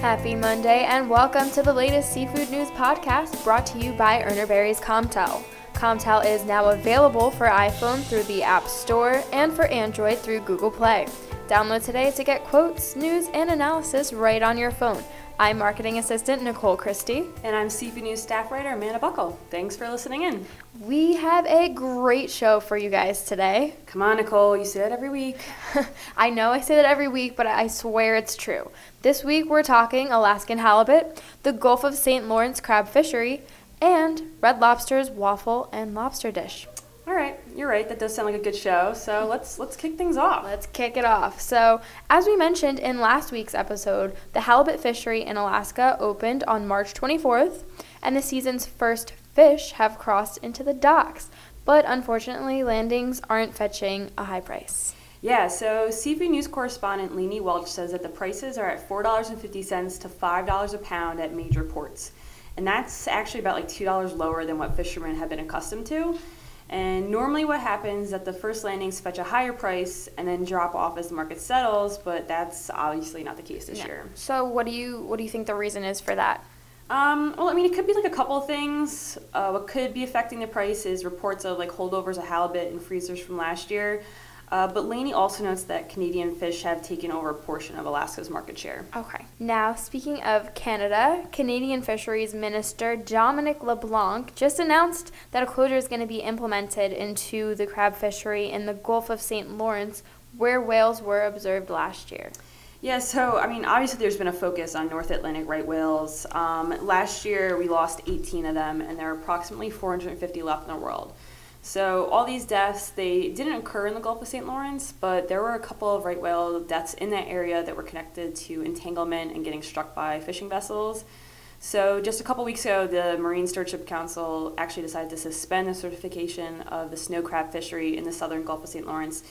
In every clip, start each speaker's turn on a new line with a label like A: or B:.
A: Happy Monday and welcome to the latest seafood news podcast brought to you by Urner Barry's Comtel. Comtel is now available for iPhone through the App Store and for Android through Google Play. Download today to get quotes, news, and analysis right on your phone. I'm marketing assistant Nicole Christie.
B: And I'm Seafood News staff writer Amanda Buckle. Thanks for listening in.
A: We have a great show for you guys today.
B: Come on, Nicole, you say that every week.
A: I know I say that every week, but I swear it's true. This week we're talking Alaskan halibut, the Gulf of St. Lawrence crab fishery, and Red Lobster's waffle and lobster dish.
B: All right, you're right. That does sound like a good show. So let's let's kick things off.
A: Let's kick it off. So, as we mentioned in last week's episode, the halibut fishery in Alaska opened on March 24th, and the season's first fish have crossed into the docks. But unfortunately, landings aren't fetching a high price.
B: Yeah, so Seafood News correspondent Lainey Welch says that the prices are at $4.50 to $5 a pound at major ports. And that's actually about like $2 lower than what fishermen have been accustomed to. And normally, what happens is that the first landings fetch a higher price and then drop off as the market settles, but that's obviously not the case this year.
A: So, what do you what do you think the reason is for that?
B: Um, well, I mean, it could be like a couple of things. Uh, what could be affecting the price is reports of like holdovers of halibut and freezers from last year. Uh, but Lainey also notes that Canadian fish have taken over a portion of Alaska's market share.
A: Okay. Now, speaking of Canada, Canadian Fisheries Minister Dominic LeBlanc just announced that a closure is going to be implemented into the crab fishery in the Gulf of St. Lawrence, where whales were observed last year.
B: Yeah, so I mean, obviously, there's been a focus on North Atlantic right whales. Um, last year, we lost 18 of them, and there are approximately 450 left in the world. So all these deaths, they didn't occur in the Gulf of St. Lawrence, but there were a couple of right whale deaths in that area that were connected to entanglement and getting struck by fishing vessels. So just a couple weeks ago, the Marine Stewardship Council actually decided to suspend the certification of the snow crab fishery in the southern Gulf of St. Lawrence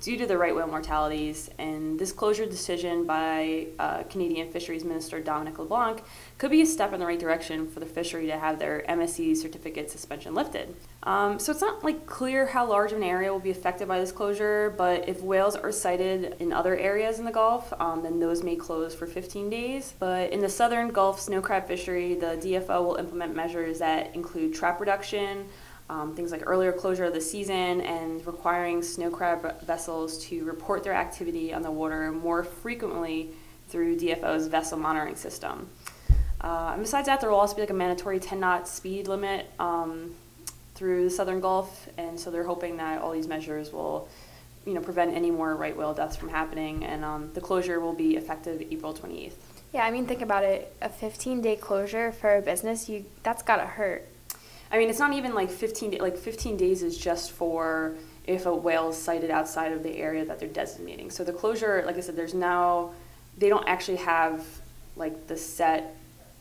B: due to the right whale mortalities. And this closure decision by uh, Canadian Fisheries Minister Dominic LeBlanc could be a step in the right direction for the fishery to have their MSC certificate suspension lifted. Um, so it's not like clear how large of an area will be affected by this closure, but if whales are sighted in other areas in the Gulf, um, then those may close for 15 days. But in the southern Gulf snow crab fishery, the DFO will implement measures that include trap reduction, um, things like earlier closure of the season, and requiring snow crab vessels to report their activity on the water more frequently through DFO's vessel monitoring system. Uh, and besides that, there will also be like a mandatory 10 knot speed limit. Um, through the southern Gulf, and so they're hoping that all these measures will, you know, prevent any more right whale deaths from happening. And um, the closure will be effective April 28th.
A: Yeah, I mean, think about it. A 15 day closure for a business, you that's gotta hurt.
B: I mean, it's not even like 15 day, like 15 days is just for if a whale is sighted outside of the area that they're designating. So the closure, like I said, there's now they don't actually have like the set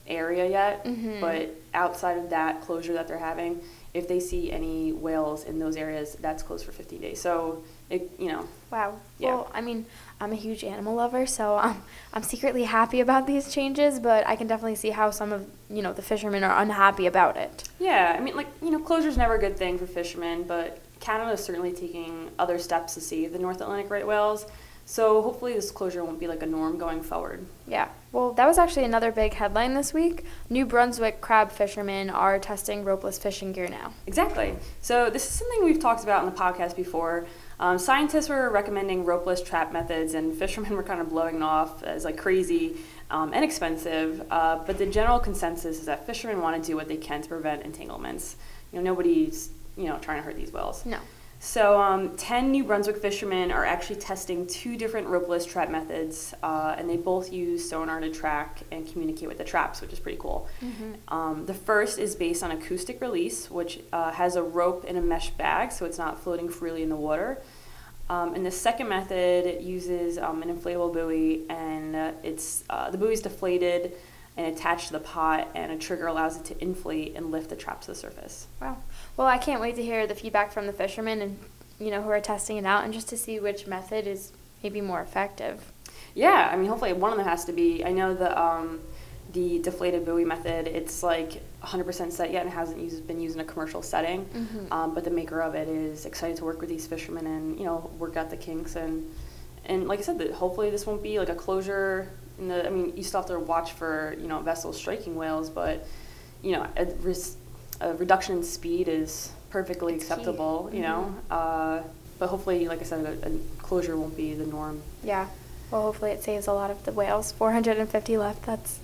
B: area yet, mm-hmm. but outside of that closure that they're having, if they see any whales in those areas, that's closed for 15 days. So, it, you know.
A: Wow. Yeah. Well, I mean, I'm a huge animal lover, so I'm, I'm secretly happy about these changes, but I can definitely see how some of, you know, the fishermen are unhappy about it.
B: Yeah, I mean, like, you know, closure is never a good thing for fishermen, but Canada is certainly taking other steps to save the North Atlantic right whales. So hopefully this closure won't be like a norm going forward.
A: Yeah. Well, that was actually another big headline this week. New Brunswick crab fishermen are testing ropeless fishing gear now.
B: Exactly. So this is something we've talked about in the podcast before. Um, scientists were recommending ropeless trap methods, and fishermen were kind of blowing off as like crazy um, and expensive. Uh, but the general consensus is that fishermen want to do what they can to prevent entanglements. You know, nobody's you know trying to hurt these whales.
A: No.
B: So, um, 10 New Brunswick fishermen are actually testing two different ropeless trap methods, uh, and they both use sonar to track and communicate with the traps, which is pretty cool. Mm-hmm. Um, the first is based on acoustic release, which uh, has a rope in a mesh bag, so it's not floating freely in the water. Um, and the second method uses um, an inflatable buoy, and uh, it's uh, the buoy is deflated and attached to the pot, and a trigger allows it to inflate and lift the trap to the surface.
A: Wow. Well, I can't wait to hear the feedback from the fishermen and you know who are testing it out, and just to see which method is maybe more effective.
B: Yeah, I mean, hopefully one of them has to be. I know the um, the deflated buoy method. It's like 100% set yet and hasn't used, been used in a commercial setting. Mm-hmm. Um, but the maker of it is excited to work with these fishermen and you know work out the kinks and and like I said, that hopefully this won't be like a closure the, I mean, you still have to watch for you know vessels striking whales, but you know a, res- a reduction in speed is perfectly
A: It's key.
B: acceptable. You know, uh, but hopefully, like I said, a, a closure won't be the norm.
A: Yeah. Well, hopefully it saves a lot of the whales. 450 left. That's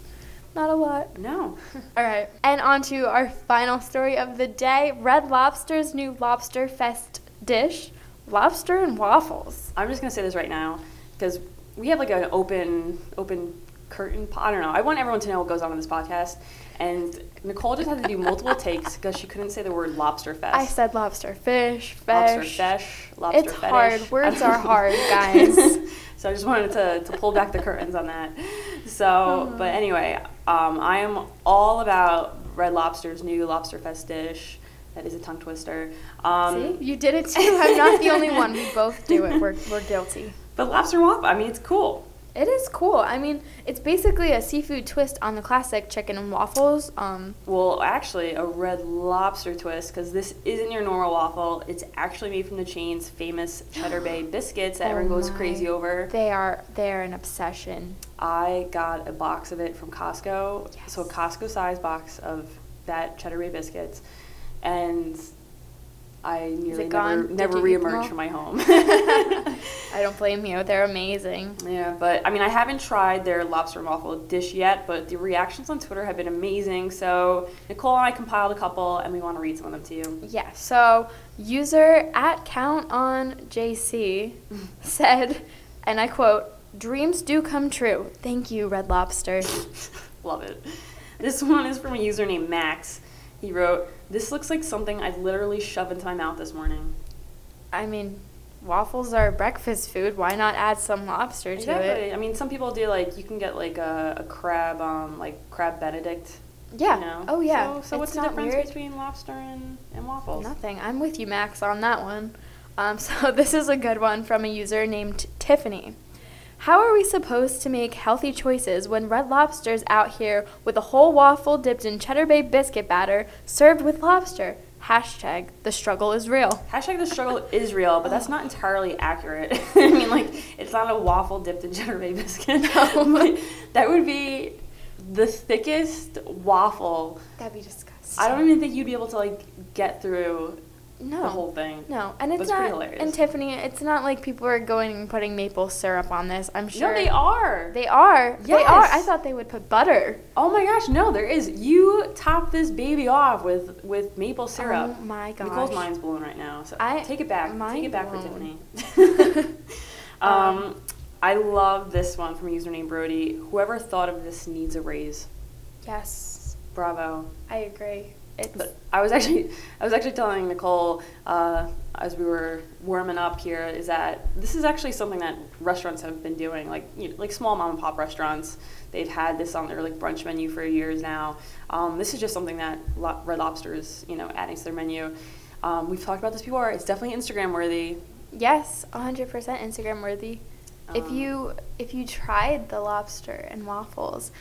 A: not a lot.
B: No.
A: All right. And on to our final story of the day Red Lobster's new Lobster Fest dish lobster and waffles.
B: I'm just gonna say this right now because we have like an open open curtain. po- I don't know. I want everyone to know what goes on in this podcast. And Nicole just had to do multiple takes because she couldn't say the word lobster fest.
A: I said lobster fish, fish.
B: lobster fish, lobster
A: It's
B: fetish.
A: hard. Words are hard, guys.
B: so I just wanted to, to pull back the curtains on that. So, but anyway, um, I am all about Red Lobster's new Lobster Fest dish. That is a tongue twister. Um,
A: See? You did it too. I'm not the only one. We both do it. We're, we're guilty.
B: But lobster waffle, I mean, it's cool.
A: It is cool. I mean, it's basically a seafood twist on the classic chicken and waffles. Um,
B: Well, actually, a red lobster twist because this isn't your normal waffle. It's actually made from the chain's famous Cheddar Bay biscuits that
A: Oh
B: everyone goes
A: my.
B: crazy over.
A: they are they're an obsession.
B: I got a box of it from Costco.
A: Yes.
B: So a Costco size box of that Cheddar Bay biscuits, and I nearly never
A: gone? Did
B: never
A: you eat them all?
B: reemerged from my home.
A: I don't blame you. They're amazing.
B: yeah, but I mean, I haven't tried their lobster and waffle dish yet, but the reactions on Twitter have been amazing. So Nicole and I compiled a couple, and we want to read some of them to you.
A: Yeah. So user at count on JC said, and I quote, "Dreams do come true. Thank you, Red Lobster."
B: Love it. This one is from a user named Max. He wrote, "This looks like something I'd literally shove into my mouth this morning."
A: I mean, waffles are breakfast food. Why not add some lobster to
B: Exactly.
A: it?
B: I mean, some people do like you can get like a, a crab, um, like crab Benedict.
A: Yeah.
B: You know?
A: Oh yeah.
B: So, so what's the difference
A: weird.
B: between lobster and, and waffles?
A: Nothing. I'm with you, Max, on that one. Um, so this is a good one from a user named Tiffany. How are we supposed to make healthy choices when Red Lobster's out here with a whole waffle dipped in Cheddar Bay biscuit batter served with lobster? Hashtag the struggle is real.
B: Hashtag the struggle is real, but that's not entirely accurate. I mean, like it's not a waffle dipped in Cheddar Bay biscuit. But that would be the thickest waffle.
A: That'd be disgusting.
B: I don't even think you'd be able to like get through
A: no.
B: the whole thing.
A: No, and it's
B: it's
A: not.
B: hilarious.
A: And Tiffany, it's not like people are going and putting maple syrup on this. I'm sure
B: No, they are.
A: They are. They are. I thought they would put butter.
B: Oh my gosh, no, there is. You top this baby off with with maple syrup.
A: Oh my gosh.
B: Nicole's mind's blown right now. So
A: I-
B: take it back. Take it back for. Tiffany. um, I love this one from a user named Brody. Whoever thought of this needs a raise.
A: Yes,
B: Bravo.
A: I agree. It's
B: But I was actually I was actually telling Nicole uh, as we were warming up here is that this is actually something that restaurants have been doing like you know, like small mom and pop restaurants. They've had this on their like brunch menu for years now. Um, this is just something that Lo- Red Lobster is you know adding to their menu. Um, we've talked about this before. It's definitely Instagram worthy.
A: Yes, 100% Instagram worthy. if
B: Um,
A: you if you tried the lobster and waffles,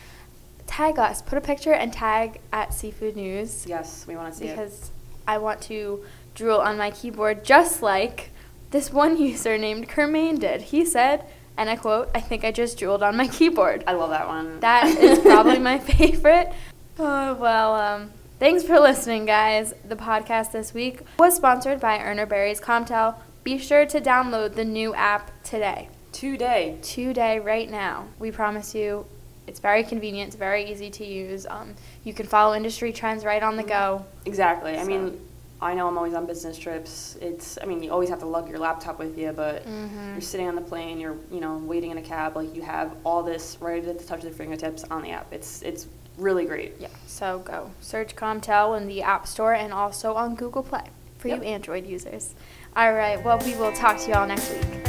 A: tag us. Put a picture and tag at Seafood News
B: yes we want to see it
A: because I want to drool on my keyboard just like this one user named Kermaine did. He said, and I quote, "I think I just drooled on my keyboard."
B: I love that one
A: That is probably my favorite. Oh, well, um, thanks for listening, guys. The podcast this week was sponsored by Urner Barry's Comtel. Be sure to download the new app today.
B: today
A: Today, right now. We promise you it's very convenient, it's very easy to use. Um, you can follow industry trends right on the go.
B: Exactly. I mean, I know I'm always on business trips. It's, I mean, you always have to lug your laptop with you, but
A: Mhm.
B: you're sitting on the plane, you're, you know, waiting in a cab, like you have all this right at the touch of your fingertips on the app. It's, it's really great.
A: Yeah, so go search Comtel in the App Store and also on Google Play for
B: Yep.
A: you Android users. All right, well, we will talk to you all next week.